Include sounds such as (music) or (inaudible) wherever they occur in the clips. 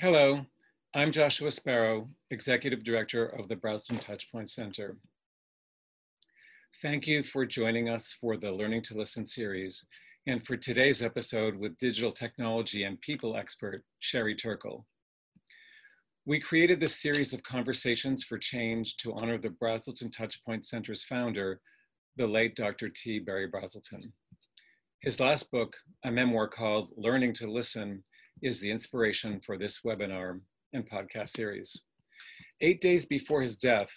Hello, I'm Joshua Sparrow, Executive Director of the Brazelton Touchpoint Center. Thank you for joining us for the Learning to Listen series and for today's episode with digital technology and people expert, Sherry Turkle. We created this series of conversations for change to honor the Brazelton Touchpoint Center's founder, the late Dr. T. Barry Brazelton. His last book, a memoir called Learning to Listen, is the inspiration for this webinar and podcast series. Eight days before his death,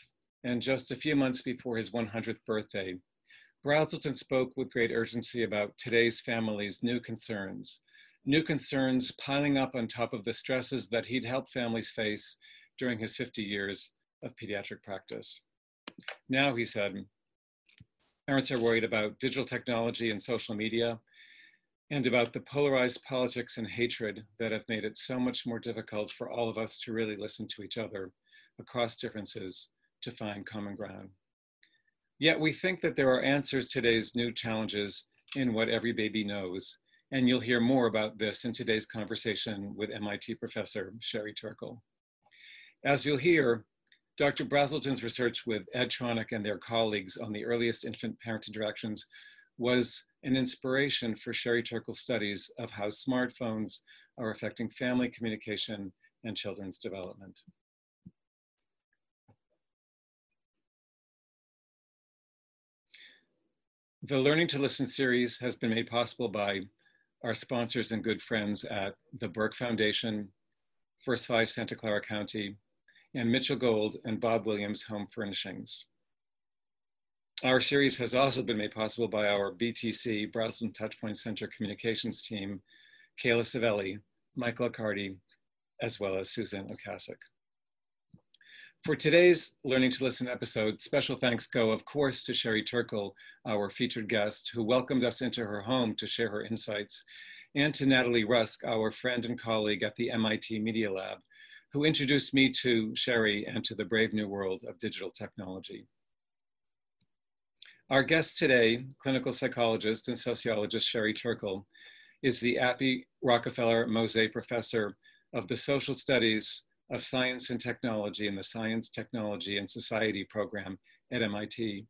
and just a few months before his 100th birthday, Brazelton spoke with great urgency about today's family's new concerns, new concerns piling up on top of the stresses that he'd helped families face during his 50 years of pediatric practice. Now, he said, parents are worried about digital technology and social media and about the polarized politics and hatred that have made it so much more difficult for all of us to really listen to each other across differences to find common ground. Yet we think that there are answers to today's new challenges in what every baby knows, and you'll hear more about this in today's conversation with MIT professor Sherry Turkle. As you'll hear, Dr. Brazelton's research with Ed Tronick and their colleagues on the earliest infant-parent interactions was an inspiration for Sherry Turkle's studies of how smartphones are affecting family communication and children's development. The Learning to Listen series has been made possible by our sponsors and good friends at the Burke Foundation, First Five Santa Clara County, and Mitchell Gold and Bob Williams Home Furnishings. Our series has also been made possible by our BTC, Brazelton Touchpoint Center communications team, Kayla Savelli, Michael Accardi, as well as Suzanne Lukasik. For today's Learning to Listen episode, special thanks go, of course, to Sherry Turkle, our featured guest, who welcomed us into her home to share her insights, and to Natalie Rusk, our friend and colleague at the MIT Media Lab, who introduced me to Sherry and to the brave new world of digital technology. Our guest today, clinical psychologist and sociologist Sherry Turkle, is the Abby Rockefeller Mauzé Professor of the Social Studies of Science and Technology in the Science, Technology, and Society program at MIT,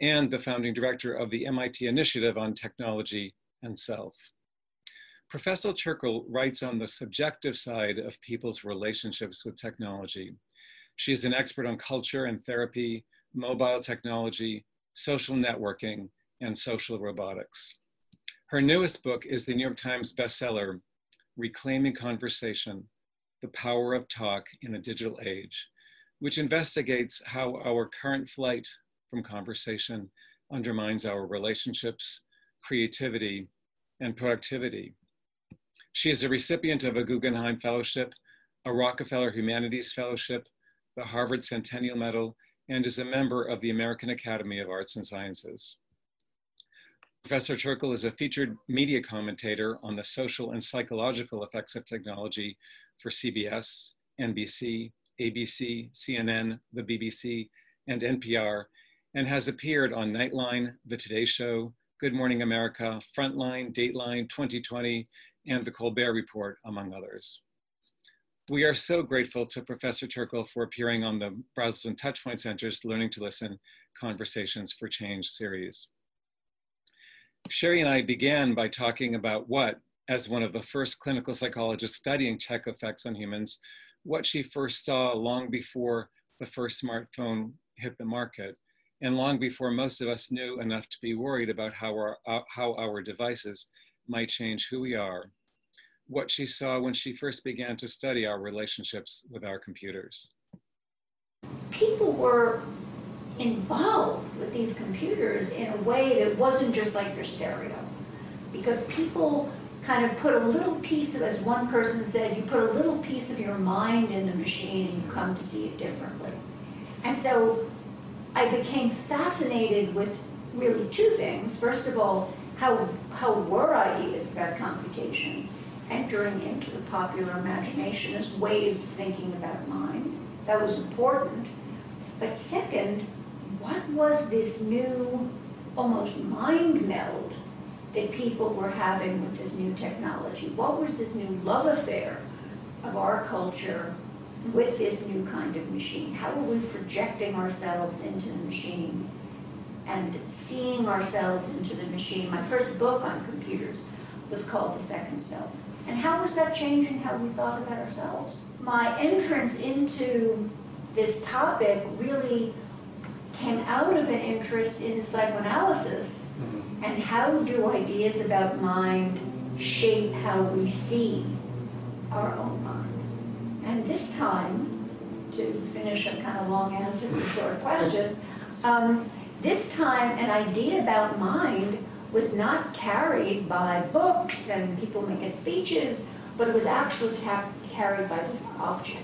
and the founding director of the MIT Initiative on Technology and Self. Professor Turkle writes on the subjective side of people's relationships with technology. She is an expert on culture and therapy, mobile technology, social networking, and social robotics. Her newest book is the New York Times bestseller, Reclaiming Conversation, The Power of Talk in a Digital Age, which investigates how our current flight from conversation undermines our relationships, creativity, and productivity. She is a recipient of a Guggenheim Fellowship, a Rockefeller Humanities Fellowship, the Harvard Centennial Medal, and is a member of the American Academy of Arts and Sciences. Professor Turkle is a featured media commentator on the social and psychological effects of technology for CBS, NBC, ABC, CNN, the BBC, and NPR, and has appeared on Nightline, The Today Show, Good Morning America, Frontline, Dateline, 2020, and The Colbert Report, among others. We are so grateful to Professor Turkle for appearing on the Brazelton Touchpoint Center's Learning to Listen Conversations for Change series. Sherry and I began by talking about what, as one of the first clinical psychologists studying tech effects on humans, what she first saw long before the first smartphone hit the market, and long before most of us knew enough to be worried about how our, uh, how our devices might change who we are what she saw when she first began to study our relationships with our computers. People were involved with these computers in a way that wasn't just like their stereo. Because people kind of put a little piece of, as one person said, you put a little piece of your mind in the machine and you come to see it differently. And so I became fascinated with really two things. First of all, how, how were ideas about computation entering into the popular imagination as ways of thinking about mind. That was important. But second, what was this new, almost mind meld that people were having with this new technology? What was this new love affair of our culture with this new kind of machine? How were we projecting ourselves into the machine and seeing ourselves into the machine? My first book on computers was called The Second Self. And how was that changing how we thought about ourselves? My entrance into this topic really came out of an interest in psychoanalysis Mhm. and how do ideas about mind shape how we see our own mind? And this time, to finish a kind of long answer to a short question, um, this time an idea about mind was not carried by books and people making speeches, but it was actually carried by this object.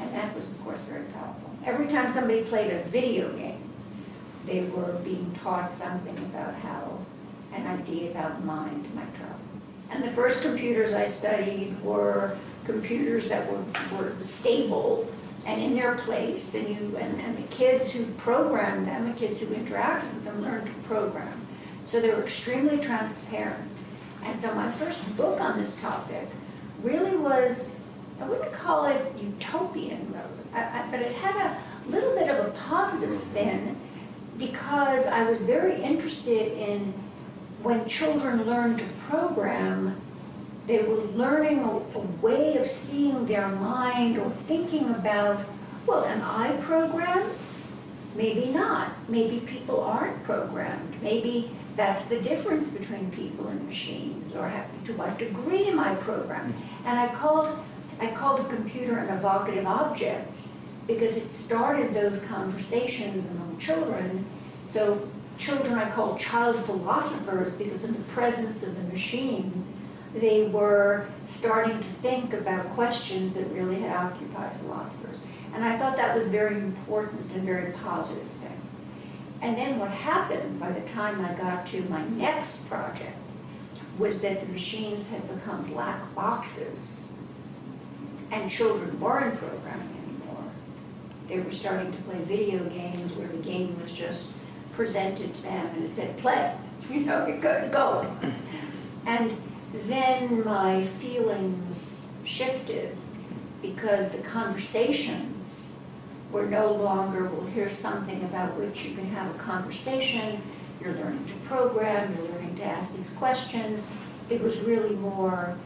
And that was, of course, very powerful. Every time somebody played a video game, they were being taught something about how an idea about mind might travel. And the first computers I studied were computers that were, were stable and in their place, and you, and, and the kids who programmed them, the kids who interacted with them learned to program. So they were extremely transparent. And so my first book on this topic really was, I wouldn't call it utopian, but it had a little bit of a positive spin because I was very interested in when children learn to program, they were learning a, a way of seeing their mind or thinking about, well, am I programmed? Maybe not. Maybe people aren't programmed. Maybe that's the difference between people and machines, or to what degree am I programmed? And I called, I called the computer an evocative object because it started those conversations among children. So children I call child philosophers because in the presence of the machine, they were starting to think about questions that really had occupied philosophers. And I thought that was very important and very positive. And then what happened by the time I got to my next project was that the machines had become black boxes and children weren't programming anymore. They were starting to play video games where the game was just presented to them and it said play, (laughs) you know, go, go. And then my feelings shifted because the conversations were no longer, we'll hear something about which you can have a conversation, you're learning to program, you're learning to ask these questions. It was really more,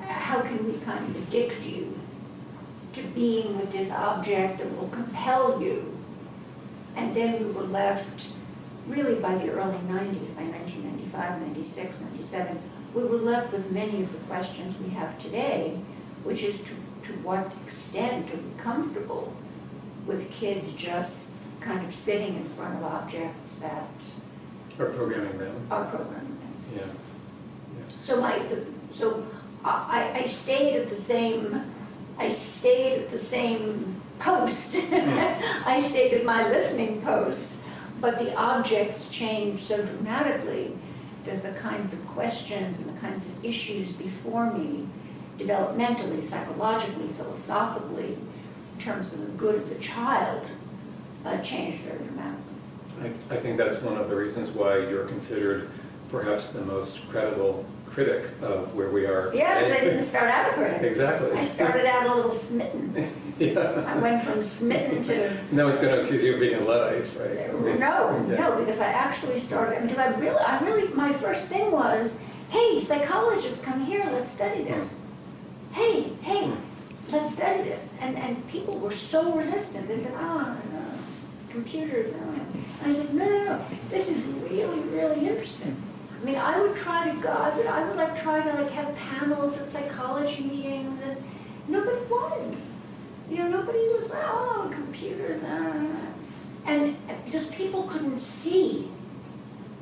how can we kind of addict you to being with this object that will compel you? And then we were left, really by the early 90s, by 1995, 96, 97, we were left with many of the questions we have today, which is to, to what extent are we comfortable with kids just kind of sitting in front of objects that Or programming them, are programming them. yeah. So my, so I, I stayed at the same, I stayed at the same post. Hmm. (laughs) I stayed at my listening post, but the objects changed so dramatically that the kinds of questions and the kinds of issues before me, developmentally, psychologically, philosophically, terms of the good of the child, uh, changed very dramatically. I, I think that's one of the reasons why you're considered perhaps the most credible critic of where we are today. Yeah, 'cause I didn't start out a critic. Exactly. I started out a little smitten. (laughs) Yeah. I went from smitten to No one's going to accuse you of being a Luddite, right? No, Yeah. no, because I actually started, because I really, I really, my first thing was, hey, psychologists, come here, let's study this. Hey, hey, let's study this. And, and people were so resistant, they said, ah, no, computers, no. And I said, no, no, no, this is really, really interesting. I mean, I would try to go, I would, I would like try to like have panels at psychology meetings and nobody wanted. me. You know, nobody was like, oh, computers, ah. And because people couldn't see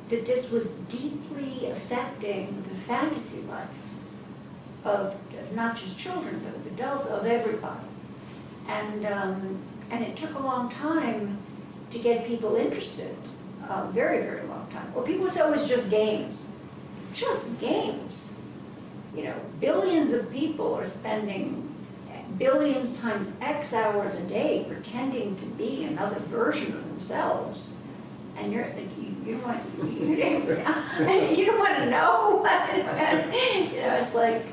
that this was deeply affecting the fantasy life of, not just children, but of adults, of everybody. And, um, and it took a long time to get people interested, a very, very long time. Well, people say, oh, it's just games. Just games. You know, billions of people are spending billions times X hours a day pretending to be another version of themselves. And you're, you, you want, you, (laughs) you don't want to know. (laughs) you know, it's like,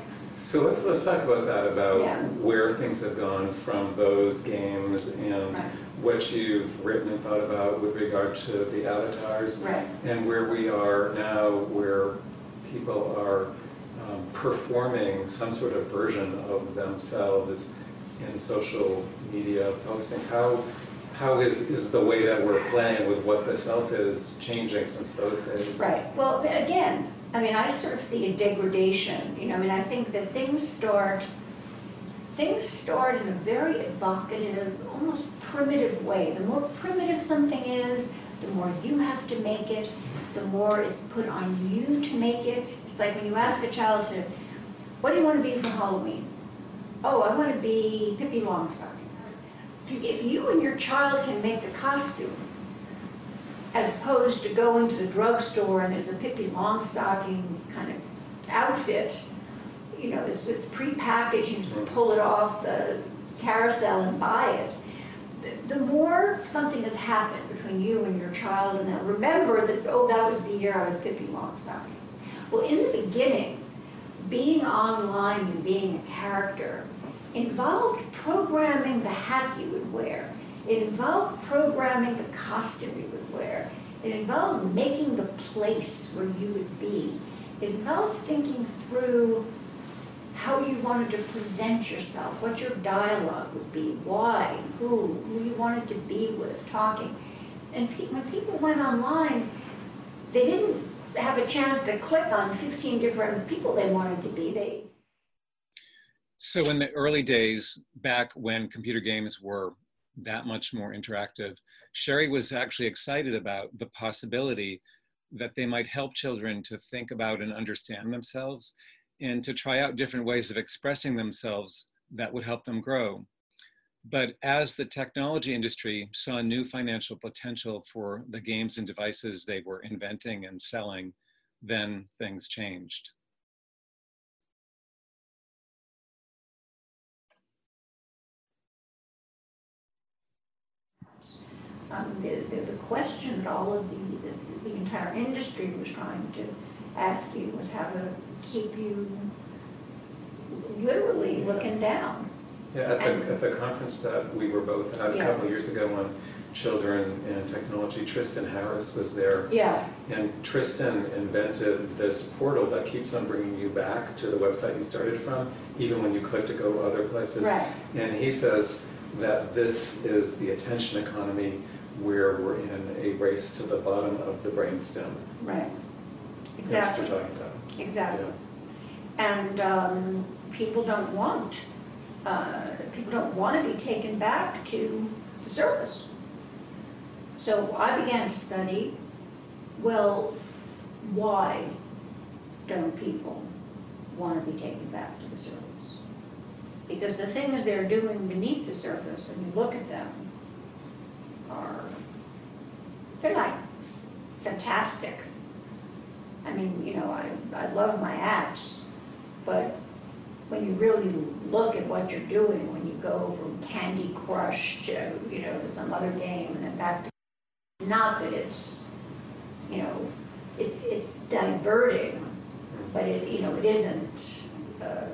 So let's, let's talk about that, about Yeah. where things have gone from those games and Right. what you've written and thought about with regard to the avatars. Right. And where we are now, where people are um, performing some sort of version of themselves in social media postings. How, how is, is the way that we're playing with what the self is changing since those days? Right, well, again, I mean, I sort of see a degradation, you know, I mean, I think that things start, things start in a very evocative, almost primitive way. The more primitive something is, the more you have to make it, the more it's put on you to make it. It's like when you ask a child to, what do you want to be for Halloween? Oh, I want to be Pippi Longstockings. If you and your child can make the costume, as opposed to going to the drugstore and there's a Pippi Longstockings kind of outfit, you know, it's, it's prepackaged, you can pull it off the carousel and buy it. The, more something has happened between you and your child, and they'll remember that, oh, that was the year I was Pippi Longstockings. Well, in the beginning, being online and being a character involved programming the hat you would wear. It involved programming the costume you would wear. It involved making the place where you would be. It involved thinking through how you wanted to present yourself, what your dialogue would be, why, who, who you wanted to be with, talking. And pe- when people went online, they didn't have a chance to click on 15 different people they wanted to be. They So in the early days, back when computer games were that much more interactive, Sherry was actually excited about the possibility that they might help children to think about and understand themselves and to try out different ways of expressing themselves that would help them grow. But as the technology industry saw new financial potential for the games and devices they were inventing and selling, then things changed. Um, the, the, the question that all of the, the, the entire industry was trying to ask you was how to keep you literally looking down. Yeah, at the, at the conference that we were both at a Yeah. couple of years ago on children and technology, Tristan Harris was there. Yeah, And Tristan invented this portal that keeps on bringing you back to the website you started from, even when you click to go other places. right, And he says that this is the attention economy where we're in a race to the bottom of the brainstem. right. That's what Exactly, you're talking about. exactly. Yeah. And um, people don't want, uh, people don't want to be taken back to the surface. So I began to study, well, why don't people want to be taken back to the surface? Because the things they're doing beneath the surface, when you look at them, are, they're like fantastic. I mean, you know, I, I love my apps, but when you really look at what you're doing, when you go from Candy Crush to, you know, some other game and then back to, not that it's, you know, it's, it's diverting, but it, you know, it isn't, uh,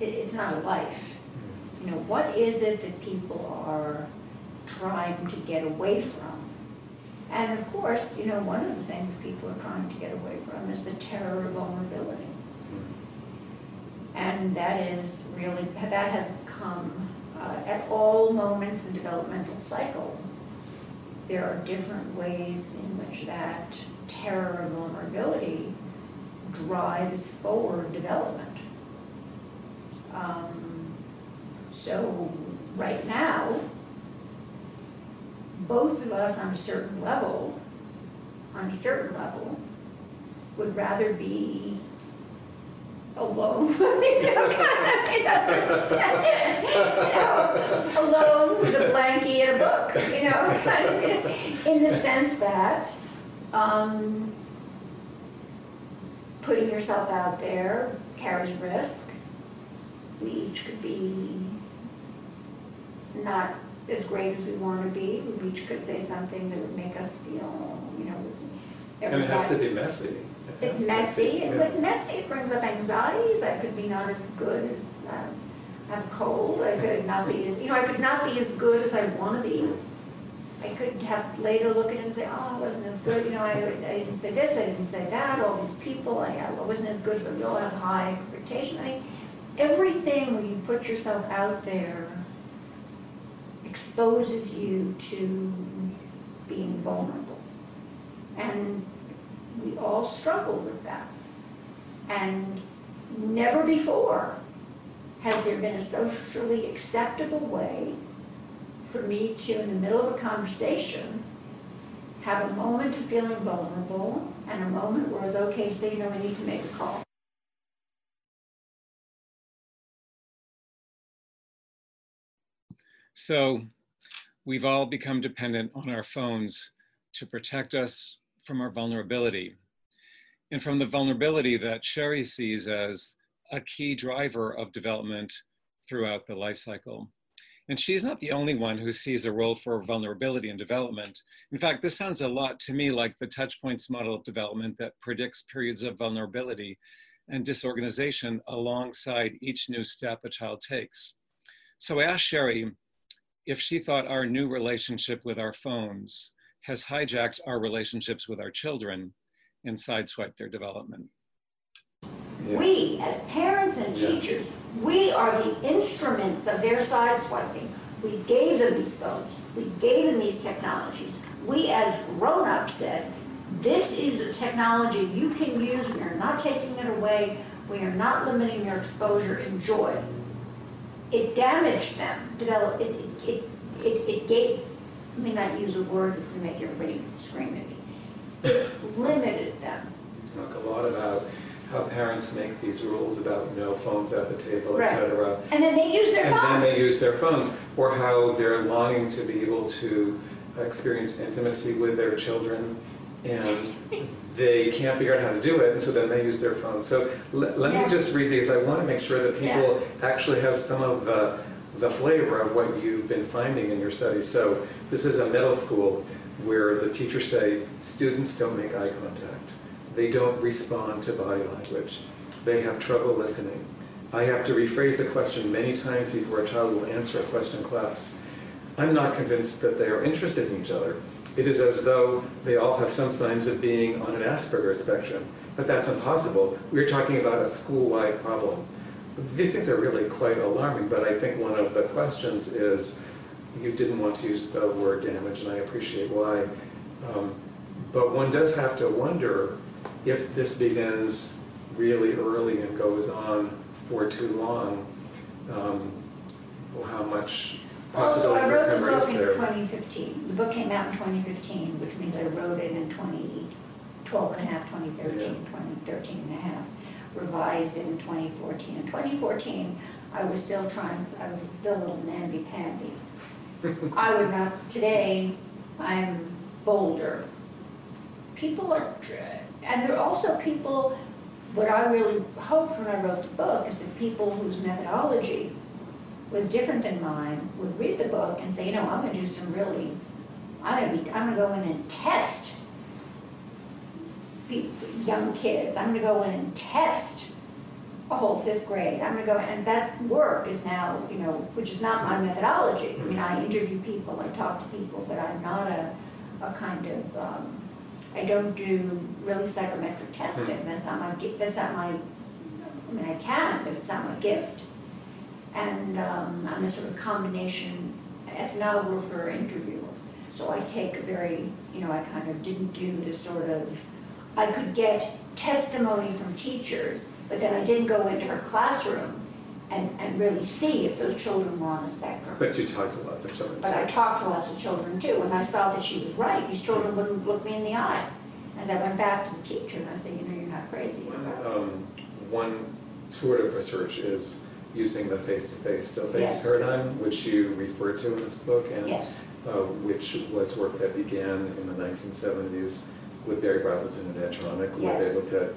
it, it's not a life. You know, what is it that people are trying to get away from? And of course, you know, one of the things people are trying to get away from is the terror of vulnerability. And that is really, that has come uh, at all moments in the developmental cycle. There are different ways in which that terror of vulnerability drives forward development. Um, So right now, both of us on a certain level, on a certain level, would rather be alone, (laughs) you know, kind of, you know, you know, alone with a blankie and a book, you know, kind of, in the sense that, um, putting yourself out there carries risk. We each could be not as great as we want to be. We each could say something that would make us feel, you know. And it has to everybody- be messy. it's messy, and it's messy, it brings up anxieties, I could be not as good as, um, I have cold, I could not be as, you know, I could not be as good as I wanna be. I could have later look at it and say, oh, I wasn't as good, you know, I, I didn't say this, I didn't say that, all these people, I, I wasn't as good, so we all have high expectation, I mean, everything when you put yourself out there exposes you to being vulnerable. And we all struggle with that. And never before has there been a socially acceptable way for me to, in the middle of a conversation, have a moment of feeling vulnerable and a moment where it's okay to say, you know, I need to make a call. So we've all become dependent on our phones to protect us from our vulnerability and from the vulnerability that Sherry sees as a key driver of development throughout the life cycle. And she's not the only one who sees a role for vulnerability in development. In fact, this sounds a lot to me like the touchpoints model of development that predicts periods of vulnerability and disorganization alongside each new step a child takes. So I asked Sherry if she thought our new relationship with our phones has hijacked our relationships with our children and sideswiped their development. Yeah. We, as parents and teachers, yeah. we are the instruments of their sideswiping. We gave them these phones. We gave them these technologies. We, as grown-ups, said, this is a technology you can use. We are not taking it away. We are not limiting your exposure. Enjoy. It damaged them. Develop. It, it, it, it gave I may not use a word that's going to make everybody scream at me. It limited them. Talk a lot about how parents make these rules about no phones at the table, right. etc. And then they use their and phones. And then they use their phones, or how they're longing to be able to experience intimacy with their children, and they can't figure out how to do it, and so then they use their phones. So let yeah. me just read these. I want to make sure that people yeah. actually have some of the the flavor of what you've been finding in your studies. So this is a middle school where the teachers say students don't make eye contact. They don't respond to body language. They have trouble listening. I have to rephrase a question many times before a child will answer a question in class. I'm not convinced that they are interested in each other. It is as though they all have some signs of being on an Asperger's spectrum, but that's impossible. We're talking about a school-wide problem. These things are really quite alarming, but I think one of the questions is, you didn't want to use the word damage, and I appreciate why. Um, but one does have to wonder if this begins really early and goes on for too long, um, how much possibility also, I wrote the book in there. 2015. The book came out in 2015, which means I wrote it in 2012 and a half, 2013, yeah. 2013 and a half revised in 2014. In 2014, I was still trying, I was still a little namby-pamby. I would not, today, I'm bolder. People are, and there are also people, what I really hoped when I wrote the book is that people whose methodology was different than mine would read the book and say, you know, I'm gonna do some really, I'm gonna be, I'm gonna go in and test young kids. I'm going to go in and test a whole fifth grade. I'm going to go, and that work is now, you know, which is not my methodology. I mean, I interview people, I talk to people, but I'm not a, a kind of, um, I don't do really psychometric testing. Hmm. That's not my, that's not my, I mean, I can, but it's not my gift. And um, I'm a sort of combination ethnographer, interviewer. So I take a very, you know, I kind of didn't do the sort of I could get testimony from teachers, but then I didn't go into her classroom and, and really see if those children were on the spectrum. But you talked to lots of children. But I talked to lots of children too, and I saw that she was right. These children wouldn't look me in the eye. As I went back to the teacher and I said, you know, you're not crazy. Um, one sort of research is using the face-to-face still face yes. paradigm, which you refer to in this book, and yes. uh, which was work that began in the 1970s with Barry Brazelton and Ed Tronick, where yes. they looked at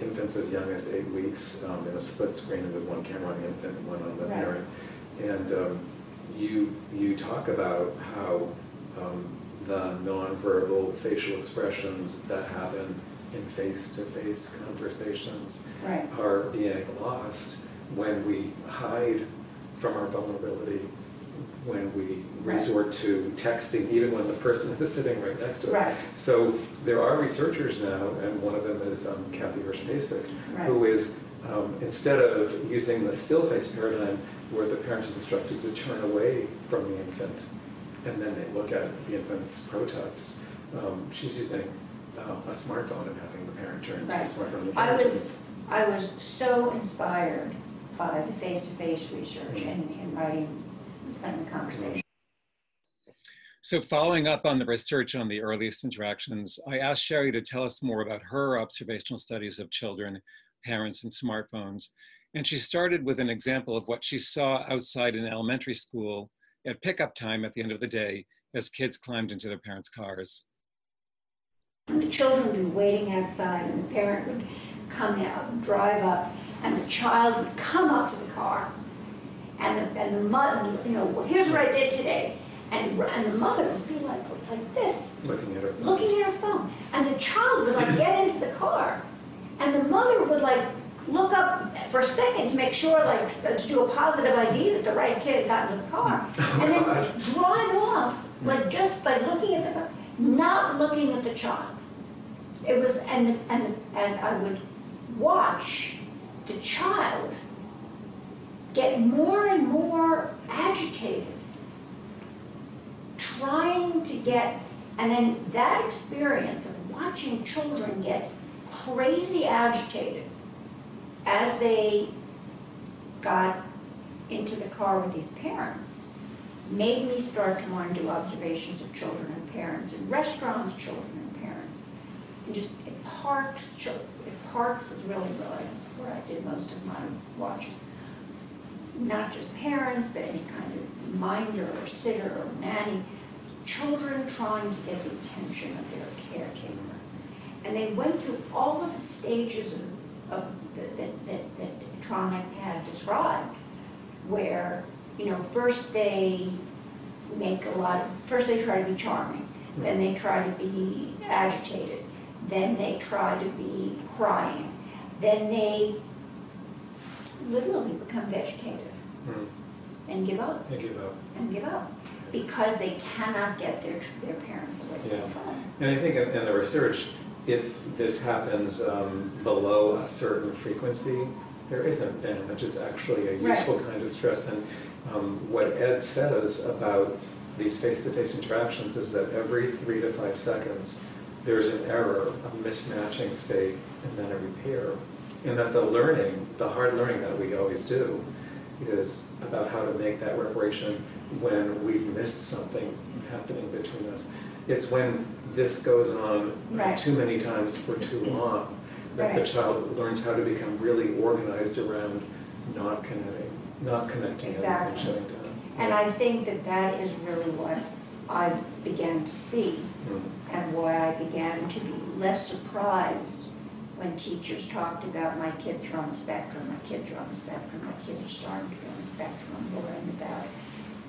infants as young as eight weeks um, in a split screen with one camera on the infant and one on the right. parent. And um, you, you talk about how um, the nonverbal facial expressions that happen in face-to-face conversations Right. are being lost when we hide from our vulnerability, when we Right. resort to texting, even when the person is sitting right next to us. Right. So there are researchers now, and one of them is um, Kathy Hirsh-Pasek, Right. who is, um, instead of using the still face paradigm, where the parent is instructed to turn away from the infant, and then they look at the infant's protest, um, she's using uh, a smartphone and having the parent turn to the Right. smartphone. the I was, I was so inspired by the face-to-face research and, mm-hmm. and writing, planning the conversation. So following up on the research on the earliest interactions, I asked Sherry to tell us more about her observational studies of children, parents, and smartphones. And she started with an example of what she saw outside an elementary school at pickup time at the end of the day as kids climbed into their parents' cars. The children would be waiting outside and the parent would come out, and drive up, and the child would come up to the car. And the, and the mother, you know, well, here's what I did today. And, and the mother would be like, like this, Looking at her. phone. looking at her phone. And the child would like get into the car. And the mother would like look up for a second to make sure, like, uh, to do a positive ID that the right kid had gotten to the car. (laughs) And then drive off, like just by looking at the car, not looking at the child. It was, and, and, and I would watch the child get more and more agitated, trying to get, and then that experience of watching children get crazy agitated as they got into the car with these parents made me start to want to do observations of children and parents in restaurants, children and parents. And just at parks, chil- at parks was really where I, where I did most of my watching. Not just parents, but any kind of minder or sitter or nanny. Children trying to get the attention of their caretaker. And they went through all of the stages of, of, the- that, that, that Tronick had described, where, you know, first they make a lot of, first they try to be charming, then they try to be agitated, then they try to be crying, then they literally become vegetative Hmm. and give up, And give up. and give up, because they cannot get their, their parents away from Yeah. the phone. And I think in, in the research, if this happens um, below a certain frequency, there isn't been, which is actually a Right. useful kind of stress. And um, what Ed says about these face-to-face interactions is that every three to five seconds, there's an error, a mismatching state, and then a repair. And that the learning, the hard learning that we always do, is about how to make that reparation when we've missed something happening between us. It's when this goes on Right. too many times for too long that the child learns how to become really organized around not connecting, not connecting and- and Exactly. shutting down. And I think that that is really what I began to see Mm. And why I began to be less surprised when teachers talked about my kids are on the spectrum, my kids are on the spectrum, my kids are starting to be on the spectrum, I'm worrying about.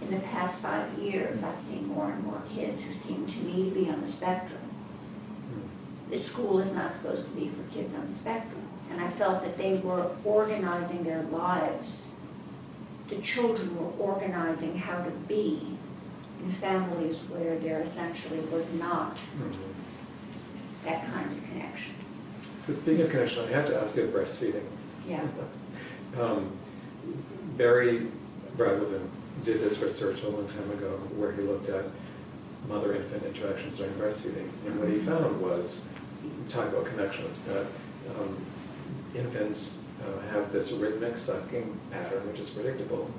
In the past five years, I've seen more and more kids who seem to me to be on the spectrum. The school is not supposed to be for kids on the spectrum. And I felt that they were organizing their lives. The children were organizing how to be in families where there essentially was not Mhm. that kind of connection. So speaking of connection, I have to ask you about breastfeeding. Yeah. (laughs) Um, Barry Brazelton did this research a long time ago where he looked at mother-infant interactions during breastfeeding. And what he found was, talking about connections, that um, infants uh, have this rhythmic sucking pattern, which is predictable.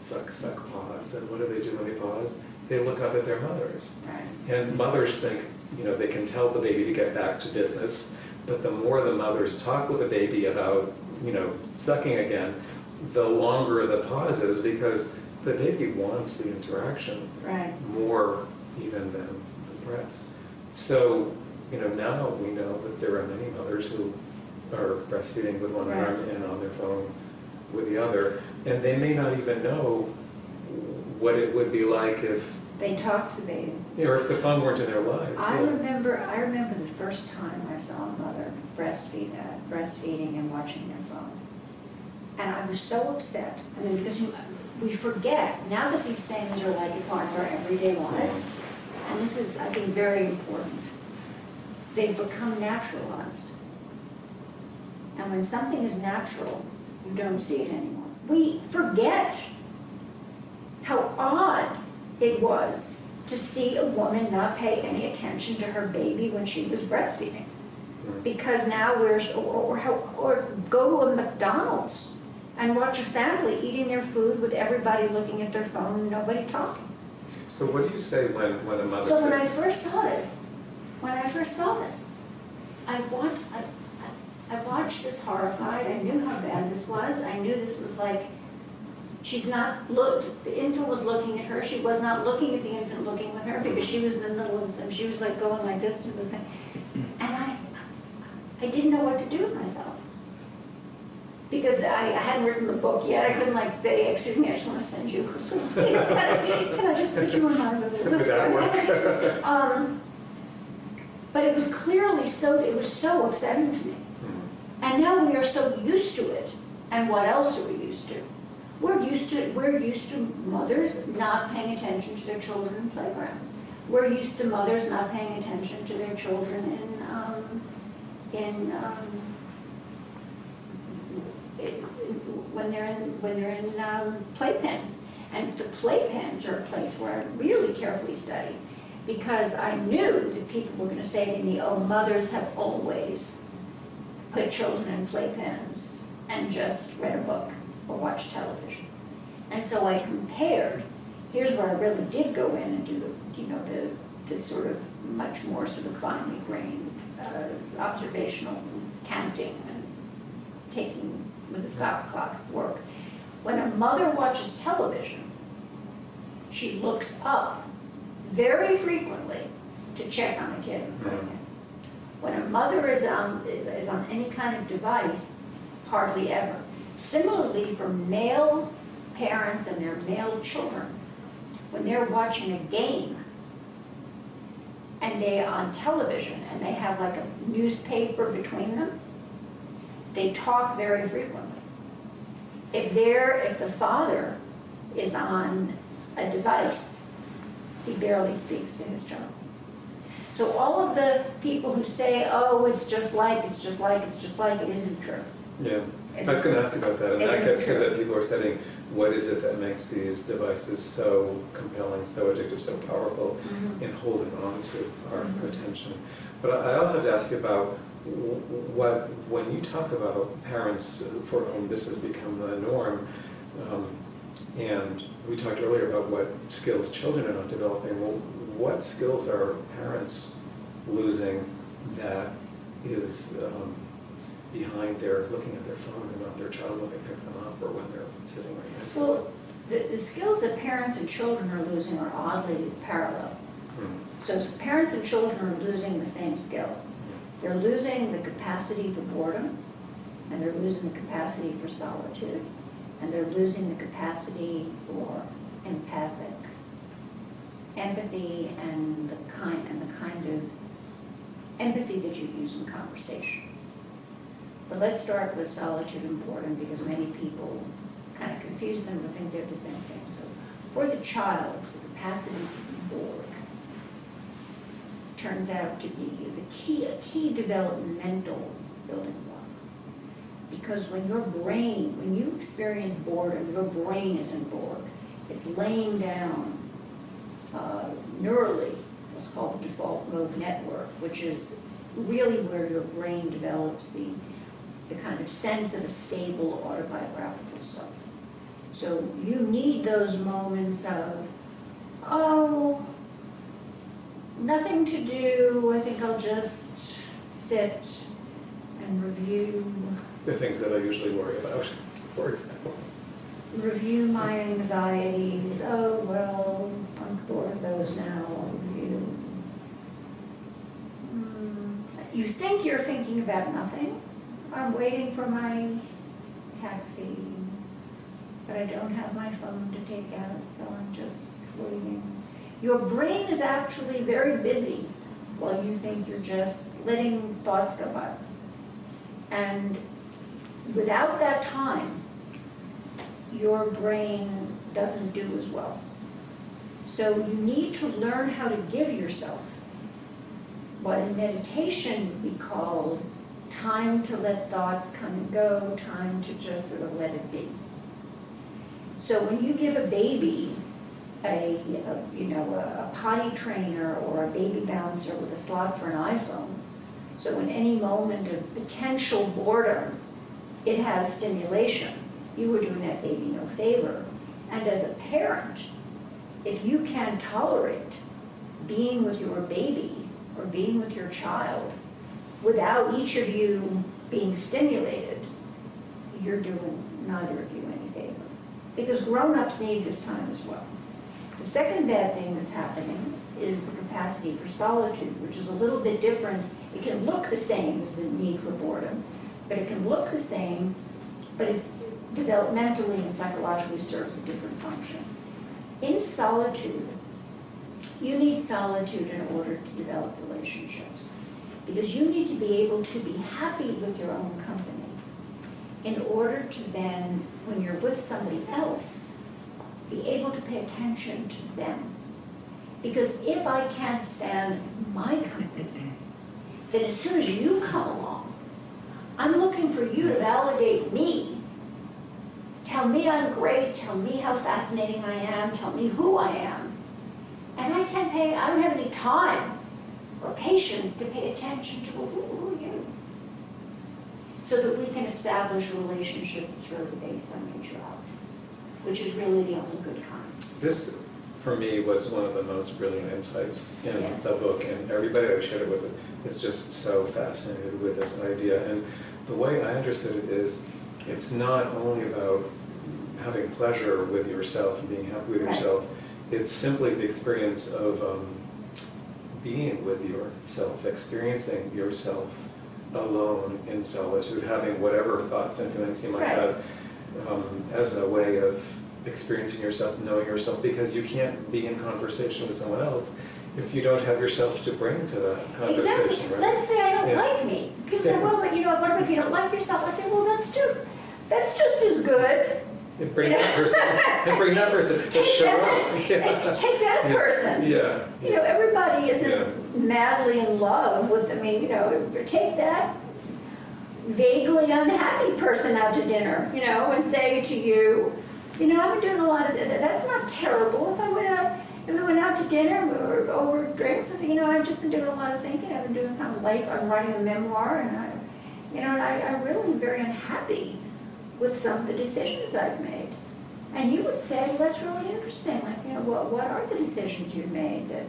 Suck, suck, pause. And what do they do when they pause? They look up at their mothers. Right. And mothers think, you know, they can tell the baby to get back to business, but the more the mothers talk with the baby about, you know, sucking again, the longer the pause is because the baby wants the interaction Right. more even than the breast. So, you know, now we know that there are many mothers who are breastfeeding with one Right. arm and on their phone with the other, and they may not even know what it would be like if They talk to the baby. Yeah, or if the phone weren't in their lives. I yeah. remember, I remember the first time I saw a mother breastfeed, uh, breastfeeding and watching their phone. And I was so upset, I mean, because you, we forget, now that these things are like a part of our everyday lives, and this is, I think, very important, they've become naturalized. And when something is natural, you don't see it anymore. We forget how odd it was to see a woman not pay any attention to her baby when she was breastfeeding. Because now we're, or, or, or go to a McDonald's and watch a family eating their food with everybody looking at their phone and nobody talking. So what do you say when, when a mother So when I first saw this, when I first saw this, I want, I, I- I watched this horrified, I knew how bad this was, I knew this was like, she's not looked, the infant was looking at her, she was not looking at the infant looking with her, because she was in the middle of them, she was like going like this to the thing. And I, I didn't know what to do with myself. Because I, I hadn't written the book yet, I couldn't like say, excuse me, I just wanna send you. Can (laughs) I can I just put you on my list? Would that work? (laughs) Um, but it was clearly so, it was so upsetting to me. Hmm. And now we are so used to it. And what else are we used to? We're used to, we're used to mothers not paying attention to their children in playgrounds. We're used to mothers not paying attention to their children in, um, in, um, when they're in, when they're in, um, playpens. And the playpens are a place where I really carefully studied, because I knew that people were gonna say to me, oh, mothers have always put children in playpens and just read a book or watched television. And so I compared, here's where I really did go in and do, the you know, the, this sort of much more sort of finely grained, uh, observational counting and taking with the stop clock work. When a mother watches television, she looks up very frequently to check on a kid. When a mother is on, is, is on any kind of device, hardly ever. Similarly, for male parents and their male children, when they're watching a game and they're on television and they have like a newspaper between them, they talk very frequently. If they're, if the father is on a device, he barely speaks to his child. So all of the people who say, oh, it's just like, it's just like, it's just like, it isn't true. Yeah, I was gonna ask about that, and that gets to that people are studying, what is it that makes these devices so compelling, so addictive, so powerful in holding on to our Mhm. attention? But I I also have to ask you about what, when you talk about parents for whom this has become the norm, um, and we talked earlier about what skills children are not developing, well, what skills are parents losing that is um, behind their, looking at their phone and not their child when they pick them up or when they're sitting right next to them? Well, the, the skills that parents and children are losing are oddly parallel. Hmm. So parents and children are losing the same skill. They're losing the capacity for boredom, and they're losing the capacity for solitude, and they're losing the capacity for empathic empathy and the kind, and the kind of empathy that you use in conversation. But let's start with solitude and boredom, because many people kind of confuse them or think they're the same thing. So for the child, the capacity to be bored turns out to be the key, a key developmental building block. Because when your brain, when you experience boredom, your brain isn't bored. It's laying down uh, neurally what's called the default mode network, which is really where your brain develops the, the kind of sense of a stable autobiographical self. So you need those moments of, oh, nothing to do, I think I'll just sit and review, The things that I usually worry about, (laughs) for example. review my anxieties, oh, well, I'm bored of those now, I'll review. Hmm, You think you're thinking about nothing, I'm waiting for my taxi, but I don't have my phone to take out, so I'm just waiting. Your brain is actually very busy while you think you're just letting thoughts go by. And without that time, your brain doesn't do as well. So you need to learn how to give yourself what in meditation we call time to let thoughts come and go, time to just sort of let it be. So when you give a baby a, a you know, a, a potty trainer or a baby bouncer with a slot for an iPhone, so in any moment of potential boredom, it has stimulation. You were doing that baby no favor. And as a parent, if you can tolerate being with your baby or being with your child without each of you being stimulated, you're doing neither of you any favor. Because grown-ups need this time as well. The second bad thing that's happening is the capacity for solitude, which is a little bit different. It can look the same as the need for boredom, but it can look the same, but it's developmentally and psychologically serves a different function. In solitude, you need solitude in order to develop relationships because you need to be able to be happy with your own company in order to then, when you're with somebody else, be able to pay attention to them. Because if I can't stand my company, then as soon as you come along, I'm looking for you to validate me. Tell me I'm great, tell me how fascinating I am, tell me who I am. And I can't pay, I don't have any time or patience to pay attention to, well, who are you? So that we can establish a relationship that's really based on mutuality, which is really the only good kind. This, for me, was one of the most brilliant insights in Yes. the book, and everybody I shared it with is just so fascinated with this idea. And the way I understood it is, it's not only about having pleasure with yourself and being happy with Right. yourself, it's simply the experience of um, being with yourself, experiencing yourself alone in solitude, having whatever thoughts and feelings you might Right. have um, as a way of experiencing yourself, knowing yourself, because you can't be in conversation with someone else if you don't have yourself to bring to that Exactly. conversation, right? Let's say I don't Yeah. like me. People say, Yeah. well, but you know, what if you don't like yourself? I say, well, that's too, that's just as good. And bring that person, and bring that person to Take show that, up. Yeah. take that (laughs) Yeah. person. Yeah. You know, everybody Yeah. isn't madly in love with, I mean, you know, take that vaguely unhappy person out to dinner, you know, and say to you, you know, I've been doing a lot of, that. that's not terrible. If I went out, if we went out to dinner or over drinks, I said, you know, I've just been doing a lot of thinking. I've been doing some life, I'm writing a memoir and I, you know, and I, I really very unhappy with some of the decisions I've made. And you would say, well, that's really interesting, like, you know, what, what are the decisions you've made that,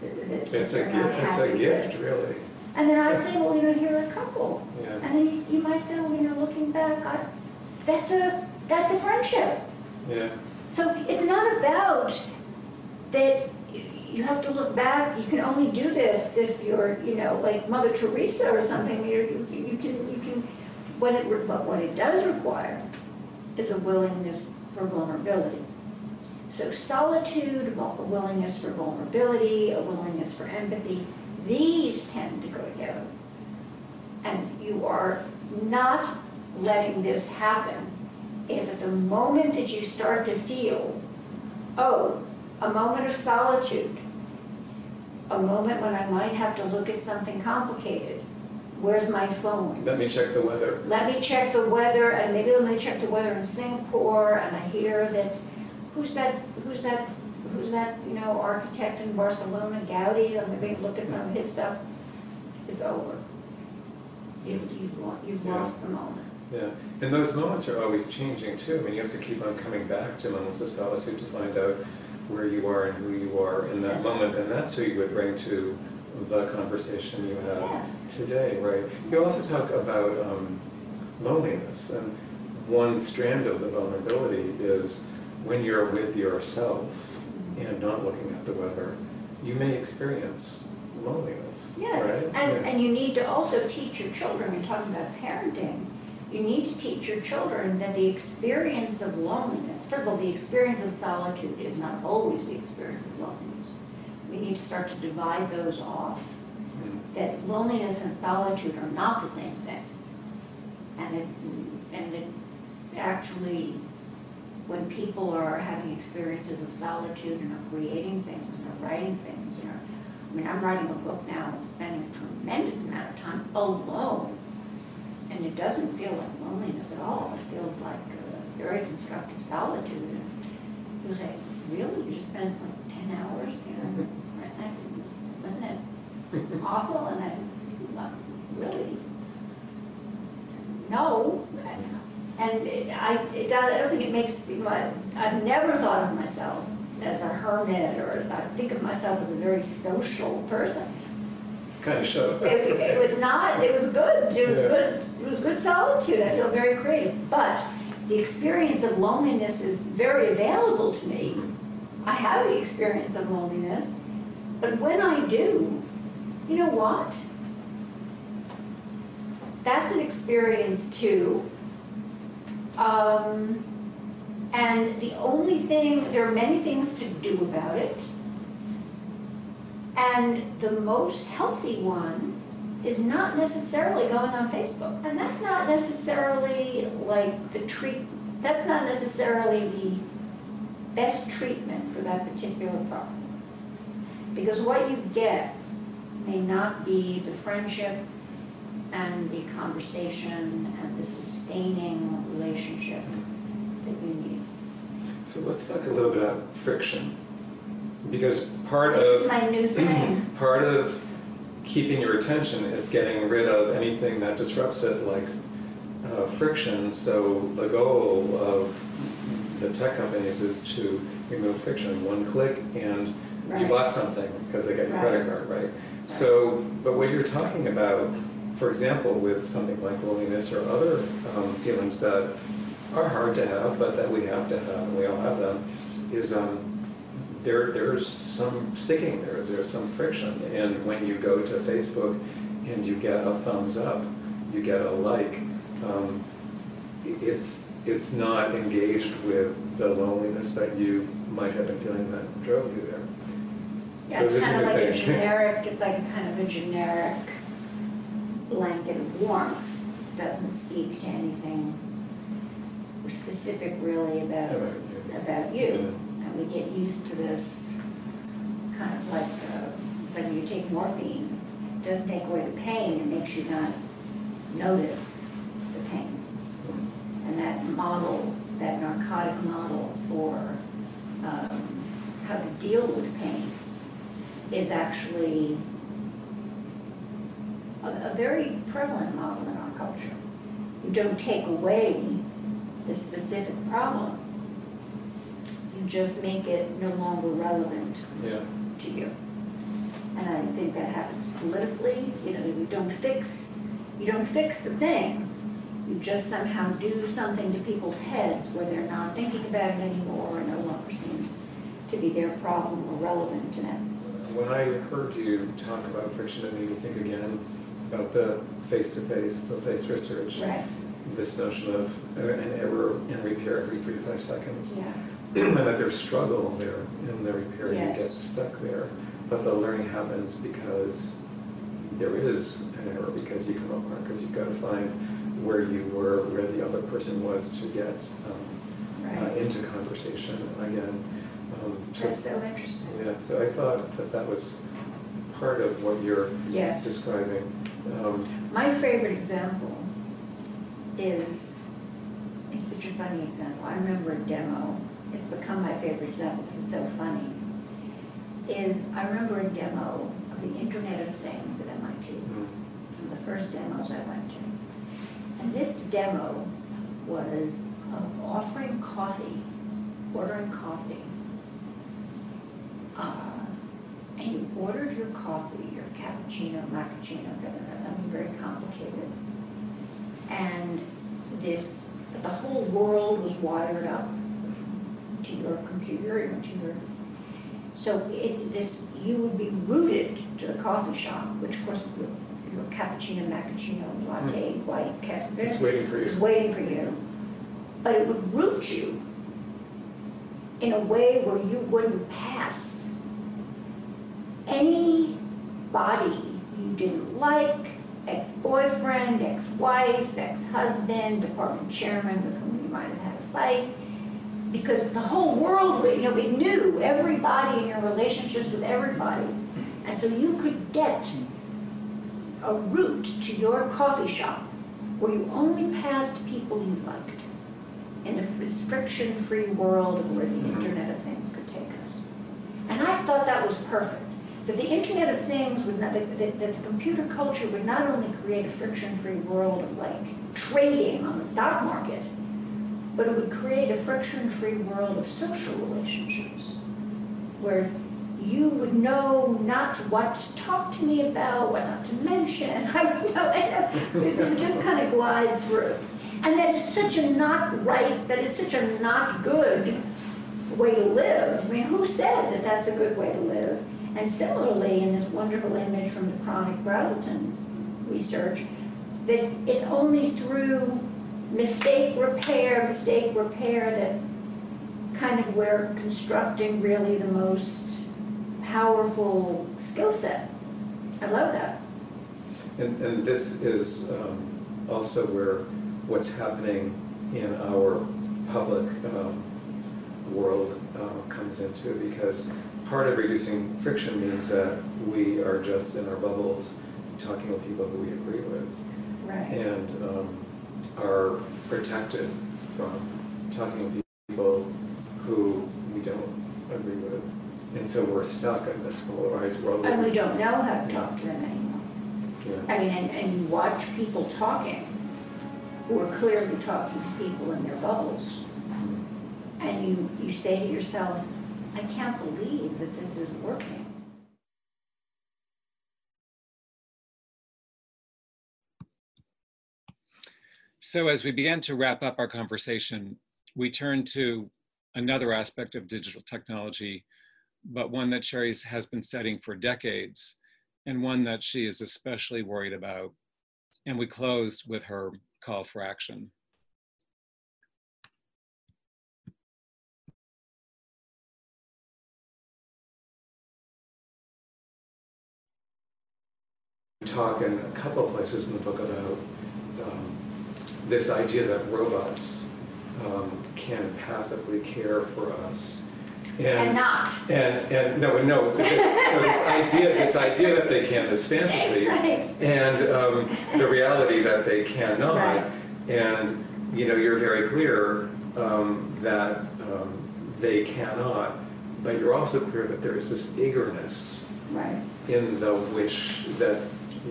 that, that It's a gift, it's a gift, with? really. And then I'd say, well, you know, here are a couple. Yeah. And then you- you might say, well, you know, looking back, I, that's a, that's a friendship. Yeah. So it's not about that you have to look back, you can only do this if you're, you know, like Mother Teresa or something, you you you can, what it, re- but what it does require is a willingness for vulnerability. So solitude, a willingness for vulnerability, a willingness for empathy, these tend to go together. And you are not letting this happen if at the moment that you start to feel, oh, a moment of solitude, a moment when I might have to look at something complicated, where's my phone? Let me check the weather. Let me check the weather, and maybe let me check the weather in Singapore, and I hear that, who's that, who's that, who's that, you know, architect in Barcelona, Gaudi, I'm gonna look at some of his stuff, it's over. You've, you've, lo- you've Yeah. lost the moment. Yeah, and those moments are always changing too. I mean, you have to keep on coming back to moments of solitude to find out where you are and who you are in that Yes. moment, and that's who you would bring to the conversation you have Yes. today, right? You also talk about um, loneliness, and one strand of the vulnerability is when you're with yourself and not looking at the weather, you may experience loneliness, Yes, right? and, Yeah. and you need to also teach your children, you're talking about parenting, you need to teach your children that the experience of loneliness, first of all, the experience of solitude is not always the experience of loneliness. We need to start to divide those off, that loneliness and solitude are not the same thing. And it, and it actually, when people are having experiences of solitude and are creating things and are writing things, you know, I mean, I'm writing a book now, and spending a tremendous amount of time alone. And it doesn't feel like loneliness at all, it feels like very constructive solitude. And was like, really, you just spent like ten hours, you know? And I said, wasn't it awful? And I, "Well, really? No. And it- I, it, I don't think it makes, me my- I've never thought of myself as a hermit or as I think of myself as a very social person. Kind of show. It, it was not, it was good, it was Yeah. good, it was good solitude, I feel very creative. But the experience of loneliness is very available to me. I have the experience of loneliness, but when I do, you know what? That's an experience too. Um, and the only thing, there are many things to do about it. And the most healthy one is not necessarily going on Facebook. And that's not necessarily like the treat, that's not necessarily the best treatment for that particular problem. Because what you get may not be the friendship and the conversation and the sustaining relationship that you need. So let's talk a little bit about friction. Because part This is of, my new thing. (clears throat) part of keeping your attention is getting rid of anything that disrupts it, like uh, friction. So the goal of the tech companies is to remove friction, one click, and you bought something because they got your Right. credit card, right? So, but what you're talking about, for example, with something like loneliness or other um, feelings that are hard to have, but that we have to have, and we all have them, is um, there, there's some sticking, there's, there's some friction. And when you go to Facebook and you get a thumbs up, you get a like, um, it's, it's not engaged with the loneliness that you might have been feeling that drove you there. Yeah, So it's kind of like a generic, it's like a kind of a generic blanket of warmth. Doesn't speak to anything specific really about, About you. about you. And we get used to this kind of like, uh, when you take morphine, it doesn't take away the pain, it makes you not notice. And that model, that narcotic model for um, how to deal with pain is actually a, a very prevalent model in our culture. You don't take away the specific problem. You just make it no longer relevant Yeah, to you. And I think that happens politically, you know, you don't fix, you don't fix the thing. You just somehow do something to people's heads where they're not thinking about it anymore and no longer seems to be their problem or relevant to them. when I heard you talk about friction, it made me think again about the face-to-face, the face research. Right. This notion of an error and repair every three to five seconds. Yeah. (clears throat) and that there's struggle there in the repair, yes. you get stuck there. But the learning happens because there is an error, because you come apart, because you've got to find where you were, where the other person was to get um, uh, into conversation again. Um, so- That's so interesting. Yeah, so I thought that that was part of what you're Yes. describing. Um, My favorite example is, it's such a funny example. I remember a demo, it's become my favorite example because it's so funny. Is, I remember a demo of the Internet of Things at MIT, mm, one of the first demos I went to. And this demo was of offering coffee, ordering coffee. Uh, And you ordered your coffee, your cappuccino, macchiato, something very complicated. And this, the whole world was wired up to your computer and to your, so it, this, you would be rooted to the coffee shop, which of course your- your cappuccino, macchiato, latte, hmm. white, ca- It's waiting for is you. waiting for you. But it would root you in a way where you wouldn't pass any body you didn't like, ex-boyfriend, ex-wife, ex-husband, department chairman with whom you might have had a fight. Because the whole world, you know, we knew everybody in your relationships with everybody. And so you could get a route to your coffee shop where you only passed people you liked in a friction-free world of where the Mhm. Internet of Things could take us. And I thought that was perfect. That the Internet of Things would not, that, that that the computer culture would not only create a friction-free world of like trading on the stock market, but it would create a friction-free world of social relationships where you would know not what to talk to me about, what not to mention. (laughs) I, you know, and uh, it would just kind of glide through. And that is such a not right, that is such a not good way to live. I mean, who said that that's a good way to live? And similarly, in this wonderful image from the Tronick Brazelton research, that it's only through mistake repair, mistake repair that kind of we're constructing really the most powerful skill set. I love that. And, and this is um, also where what's happening in our public um, world uh, comes into, because part of reducing friction means that we are just in our bubbles, talking with people who we agree with, Right. and um, are protected from talking with people who we don't agree with. And so we're stuck in this polarized world. And we don't know how to talk to them anymore. Yeah. I mean, and, and you watch people talking who are clearly talking to people in their bubbles. Mm-hmm. And you, you say to yourself, I can't believe that this is working. So as we began to wrap up our conversation, we turned to another aspect of digital technology, but one that Sherry has been studying for decades and one that she is especially worried about. And we closed with her call for action. talk in a couple of places in the book about um, this idea that robots um, can empathically care for us. Cannot. And, and, no, no, this, no, this (laughs) idea, this idea that they can, this fantasy, Right. and um, the reality that they cannot. Right. And, you know, you're very clear um, that um, they cannot, but you're also clear that there is this eagerness Right. in the wish that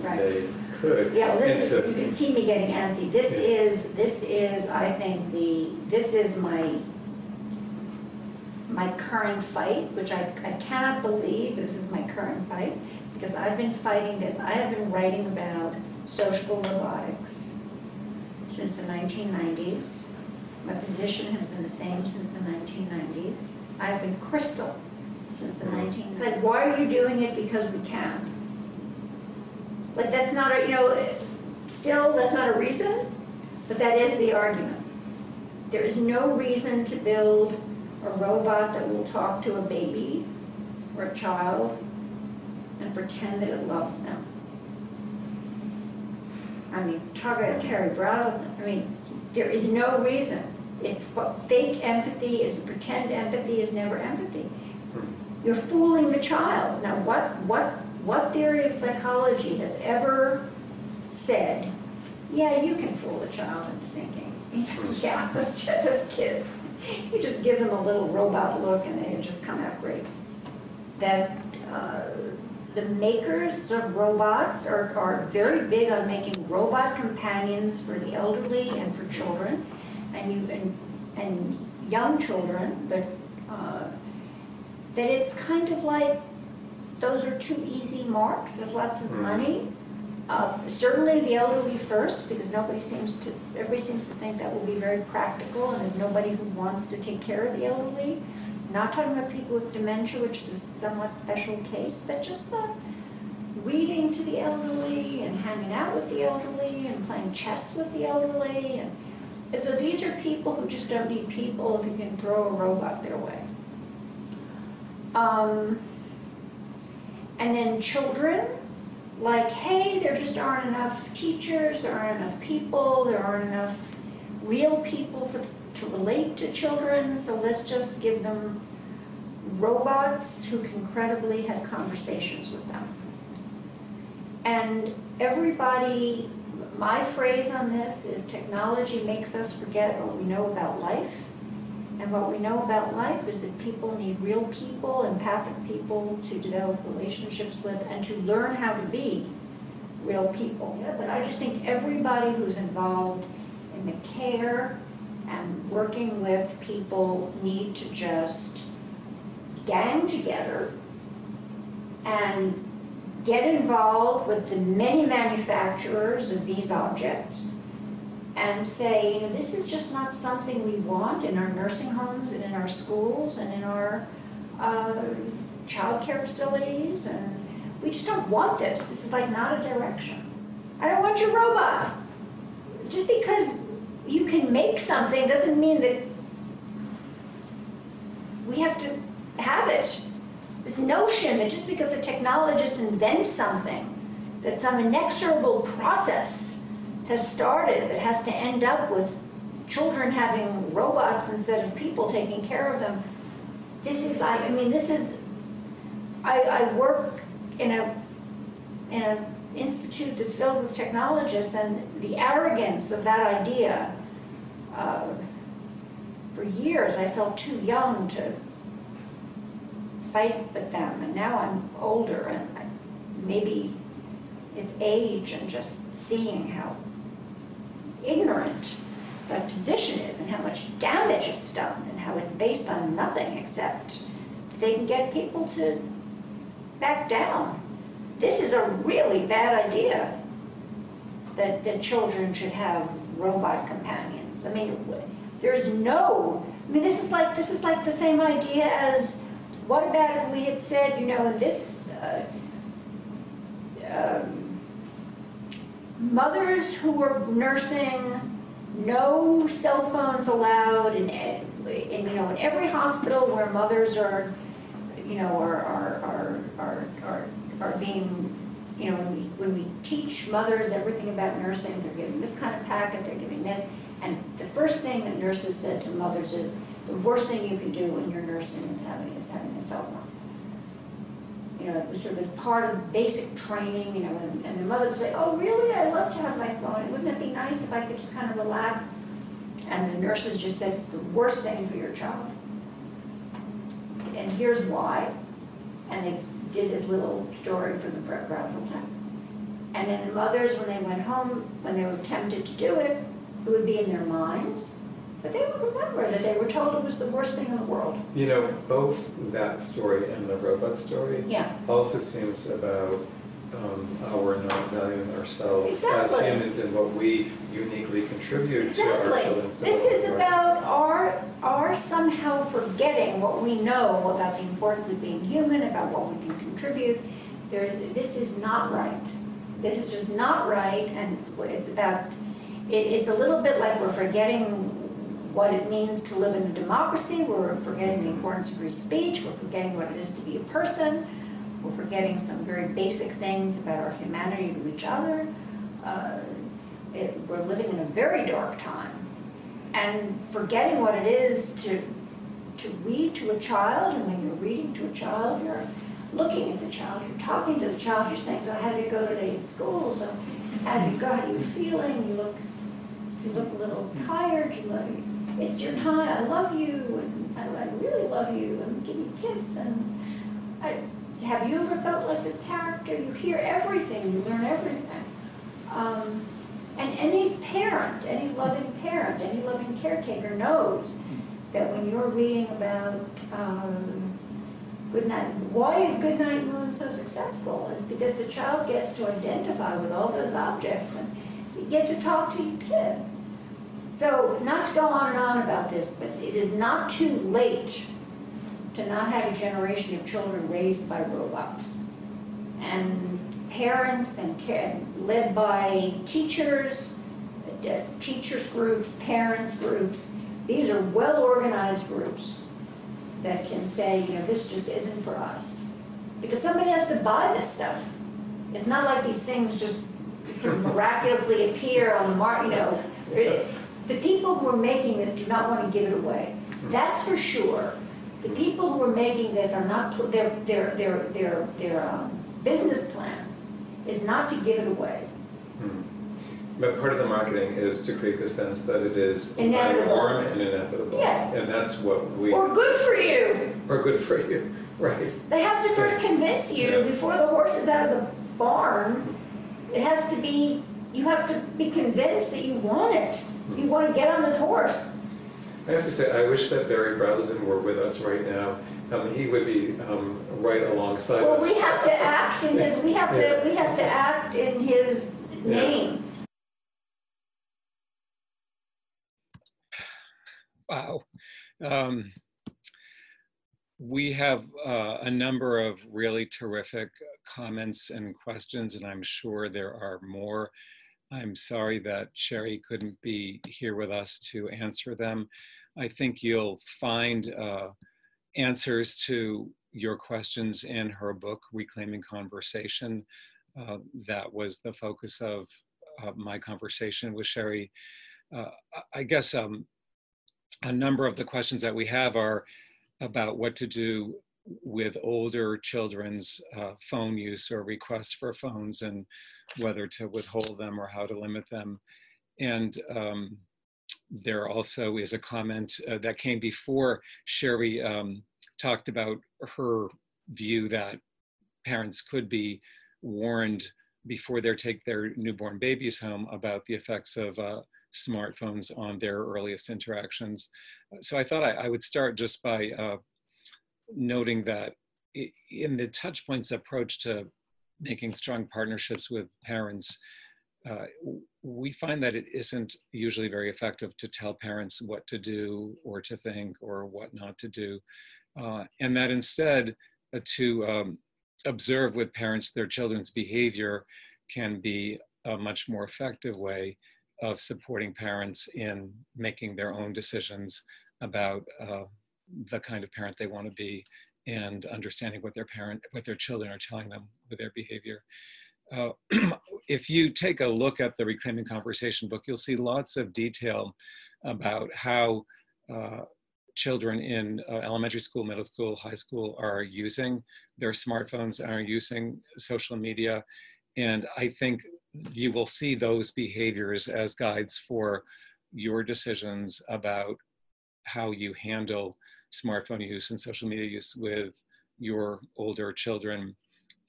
they could. Yeah, well, And this so- is, you can see me getting antsy. This Yeah. is, this is, I think, the, this is my, my current fight, which I, I cannot believe this is my current fight, because I've been fighting this, I have been writing about social robotics since the 1990s. My position has been the same since the 1990s. I've been crystal since the mm-hmm. 19, it's like, why are you doing it? Because we can. Like, that's not a, you know, still, that's not a reason, but that is the argument. There is no reason to build a robot that will talk to a baby or a child and pretend that it loves them. I mean, talk about Terry Brown, I mean, there is no reason. It's, what fake empathy is, pretend empathy is never empathy. You're fooling the child. Now, what, what, what theory of psychology has ever said, yeah, you can fool a child into thinking, (laughs) yeah, those, those kids, you just give them a little robot look and they just come out great. That uh, the makers of robots are, are very big on making robot companions for the elderly and for children, and you, and, and young children, but, uh, that it's kind of like, those are two easy marks, there's lots of Mhm. money. Uh, Certainly the elderly first, because nobody seems to, everybody seems to think that will be very practical, and there's nobody who wants to take care of the elderly. Not talking about people with dementia, which is a somewhat special case, but just the reading to the elderly and hanging out with the elderly and playing chess with the elderly. And and so these are people who just don't need people if you can throw a robot their way. Um, and then children, like, hey, there just aren't enough teachers, there aren't enough people, there aren't enough real people for, to relate to children, so let's just give them robots who can credibly have conversations with them. And everybody, my phrase on this is technology makes us forget what we know about life. And what we know about life is that people need real people, empathic people to develop relationships with and to learn how to be real people. Yeah, but I just think everybody who's involved in the care and working with people need to just gang together and get involved with the many manufacturers of these objects and say, you know, this is just not something we want in our nursing homes and in our schools and in our uh, childcare facilities, and we just don't want this. This is like not a direction. I don't want your robot. Just because you can make something doesn't mean that we have to have it. This notion that just because a technologist invents something, that some inexorable process has started that has to end up with children having robots instead of people taking care of them. This is, I, I mean, this is, I, I work in a, in an institute that's filled with technologists and the arrogance of that idea, uh, for years I felt too young to fight with them and now I'm older and I, maybe it's age and just seeing how ignorant that position is and how much damage it's done and how it's based on nothing except they can get people to back down. This is a really bad idea that, that children should have robot companions. I mean, there's no, I mean, this is like, this is like the same idea as, what about if we had said, you know, this, uh, um, mothers who were nursing, no cell phones allowed in, in, you know, in every hospital where mothers are, you know, are, are, are, are, are, are being, you know, when we, when we teach mothers everything about nursing, they're giving this kind of packet, they're giving this, and the first thing that nurses said to mothers is, the worst thing you can do when you're nursing is having, is having a cell phone you know, it was sort of as part of basic training, you know, and, and the mother would say, oh, really, I love to have my phone, wouldn't it be nice if I could just kind of relax? And the nurses just said, it's the worst thing for your child. And here's why. And they did this little story for the Brazelton. And then the mothers, when they went home, when they were tempted to do it, it would be in their minds, but they would remember that they were told it was the worst thing in the world. You know, both that story and the robot story Yeah, also seems about um, our not valuing ourselves as humans and what we uniquely contribute to our exactly. children's This is about our, our somehow forgetting what we know about the importance of being human, about what we can contribute. There, this is not right. This is just not right, and it's- it's about, it, it's a little bit like we're forgetting what it means to live in a democracy, we're forgetting the importance of free speech, we're forgetting what it is to be a person, we're forgetting some very basic things about our humanity to each other. Uh, it, we're living in a very dark time. And forgetting what it is to, to read to a child, and when you're reading to a child, you're looking at the child, you're talking to the child, you're saying, so how did it go today at school? So how did you go, how are you feeling? You look, you look a little tired, you look, it's your time, I love you, and I, I really love you, and give me a kiss, and I, have you ever felt like this character? You hear everything, you learn everything. Um, and any parent, any loving parent, any loving caretaker knows that when you're reading about um, Goodnight, why is Goodnight Moon so successful? It's because the child gets to identify with all those objects and you get to talk to your kid. So, not to go on and on about this, but it is not too late to not have a generation of children raised by robots. And parents and led by teachers, uh, teachers groups, parents groups. These are well-organized groups that can say, you know, this just isn't for us. Because somebody has to buy this stuff. It's not like these things just miraculously appear on the market, you know. The people who are making this do not want to give it away. That's for sure. The people who are making this are not, their, their, their, their, their um, business plan is not to give it away. Hmm. But part of the marketing is to create the sense that it is Inevitable. norm and inevitable. Yes. And that's what we, Or good for you. or good for you, (laughs) right? They have to first convince you Yeah. before the horse is out of the barn. It has to be, you have to be convinced that you want it. You want to get on this horse. I have to say, I wish that Berry Brazelton were with us right now. Um, he would be um, right alongside Well, us. we have to act in his, we have to, (laughs) we have to act in his Yeah. name. Wow. Um, we have uh, a number of really terrific comments and questions, and I'm sure there are more. I'm sorry that Sherry couldn't be here with us to answer them. I think you'll find uh, answers to your questions in her book, Reclaiming Conversation. Uh, that was the focus of uh, my conversation with Sherry. Uh, I guess um, a number of the questions that we have are about what to do with older children's uh, phone use or requests for phones and whether to withhold them or how to limit them. And um, there also is a comment uh, that came before Sherry um, talked about her view that parents could be warned before they take their newborn babies home about the effects of uh, smartphones on their earliest interactions. So I thought I, I would start just by uh, noting that in the Touchpoints approach to making strong partnerships with parents, uh, we find that it isn't usually very effective to tell parents what to do or to think or what not to do. Uh, and that instead, uh, to um, observe with parents their children's behavior can be a much more effective way of supporting parents in making their own decisions about uh, the kind of parent they want to be and understanding what their parent what their children are telling them with their behavior. Uh, (clears throat) if you take a look at the reclaiming conversation book you'll see lots of detail about how uh, children in uh, elementary school middle school high school are using their smartphones and are using social media. And i think you will see those behaviors as guides for your decisions about how you handle smartphone use and social media use with your older children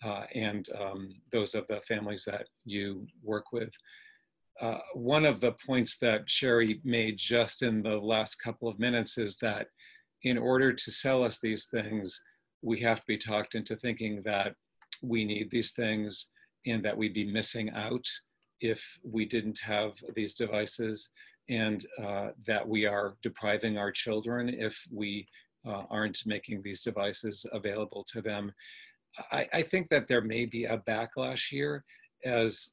uh, and um, those of the families that you work with. Uh, one of the points that Sherry made just in the last couple of minutes is that in order to sell us these things, we have to be talked into thinking that we need these things and that we'd be missing out if we didn't have these devices and uh, that we are depriving our children if we uh, aren't making these devices available to them. I, I, think that there may be a backlash here as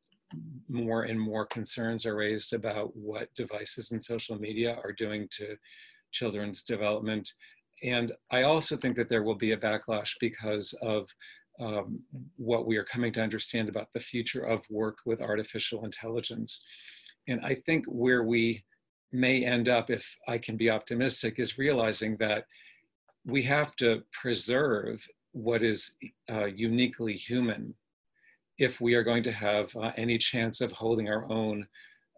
more and more concerns are raised about what devices and social media are doing to children's development. And I also think that there will be a backlash because of um, what we are coming to understand about the future of work with artificial intelligence. And I think where we may end up, if I can be optimistic, is realizing that we have to preserve what is uh, uniquely human if we are going to have uh, any chance of holding our own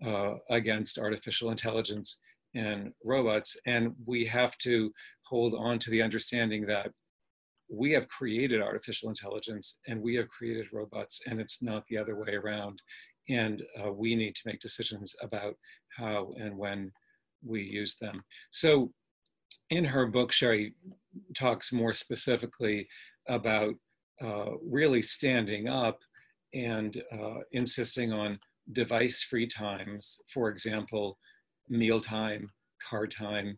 uh, against artificial intelligence and robots. And we have to hold on to the understanding that we have created artificial intelligence and we have created robots, and it's not the other way around. And uh, we need to make decisions about how and when we use them. So, in her book, Sherry talks more specifically about uh, really standing up and uh, insisting on device free times, for example, mealtime, car time,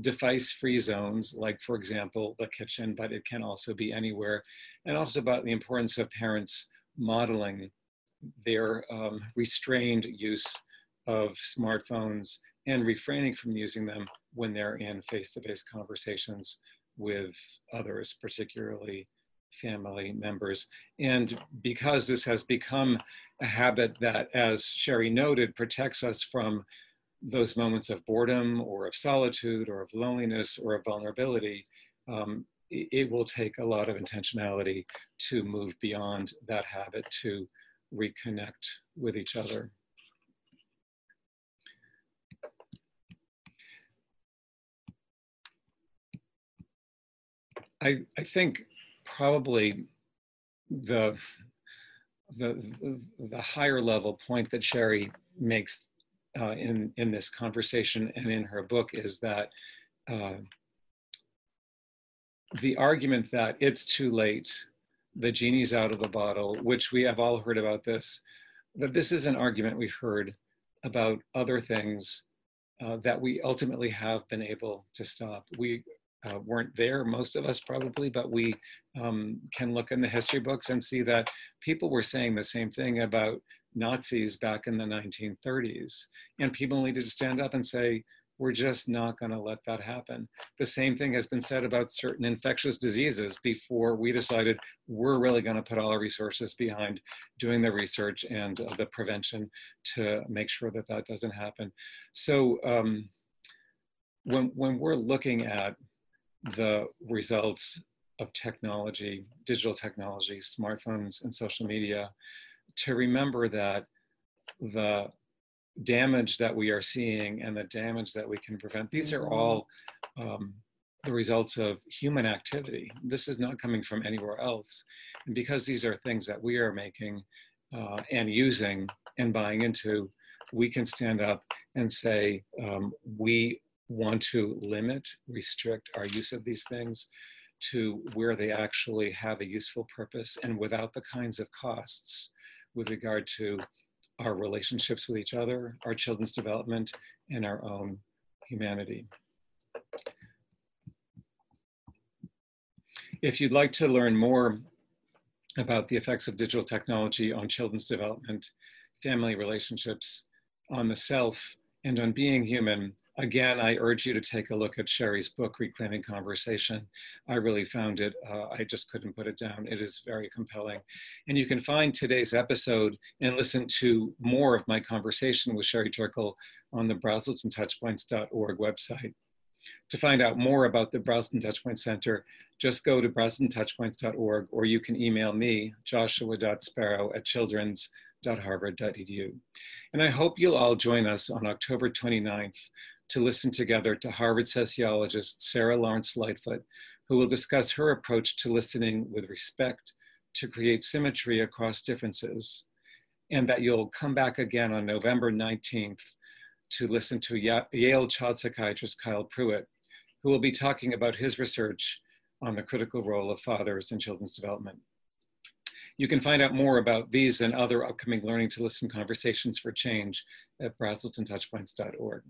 device free zones, like, for example, the kitchen, but it can also be anywhere, and also about the importance of parents modeling their um, restrained use of smartphones and refraining from using them when they're in face-to-face conversations with others, particularly family members. And because this has become a habit that, as Sherry noted, protects us from those moments of boredom or of solitude or of loneliness or of vulnerability, um, it, it will take a lot of intentionality to move beyond that habit to reconnect with each other. I, I think probably the, the, the higher level point that Sherry makes uh, in, in this conversation and in her book is that uh, the argument that it's too late, the genie's out of the bottle, which we have all heard about this, that this is an argument we've heard about other things uh, that we ultimately have been able to stop. We uh, weren't there, most of us probably, but we um, can look in the history books and see that people were saying the same thing about Nazis back in the 1930s. And people needed to stand up and say, we're just not going to let that happen. The same thing has been said about certain infectious diseases before we decided we're really going to put all our resources behind doing the research and uh, the prevention to make sure that that doesn't happen. So um, when, when we're looking at the results of technology, digital technology, smartphones and social media, to remember that the damage that we are seeing and the damage that we can prevent, these are all um, the results of human activity. This is not coming from anywhere else. And because these are things that we are making uh, and using and buying into, we can stand up and say, um, we want to limit, restrict our use of these things to where they actually have a useful purpose and without the kinds of costs with regard to our relationships with each other, our children's development, and our own humanity. If you'd like to learn more about the effects of digital technology on children's development, family relationships, on the self, and on being human, again, I urge you to take a look at Sherry's book, Reclaiming Conversation. I really found it, uh, I just couldn't put it down. It is very compelling. And you can find today's episode and listen to more of my conversation with Sherry Turkle on the brazeltontouchpoints.org website. To find out more about the Brazelton Touchpoint Center, just go to brazeltontouchpoints.org or you can email me, joshua.sparrow at children's.harvard.edu. And I hope you'll all join us on October 29th to listen together to Harvard sociologist Sara Lawrence-Lightfoot, who will discuss her approach to listening with respect to create symmetry across differences, and that you'll come back again on November 19th to listen to Yale child psychiatrist Kyle Pruett, who will be talking about his research on the critical role of fathers in children's development. You can find out more about these and other upcoming Learning to Listen conversations for change at brazeltontouchpoints.org.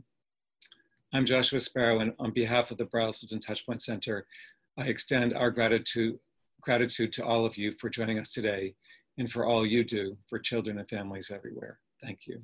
I'm Joshua Sparrow, and on behalf of the Brazelton Touchpoint Center, I extend our gratitude, gratitude to all of you for joining us today and for all you do for children and families everywhere. Thank you.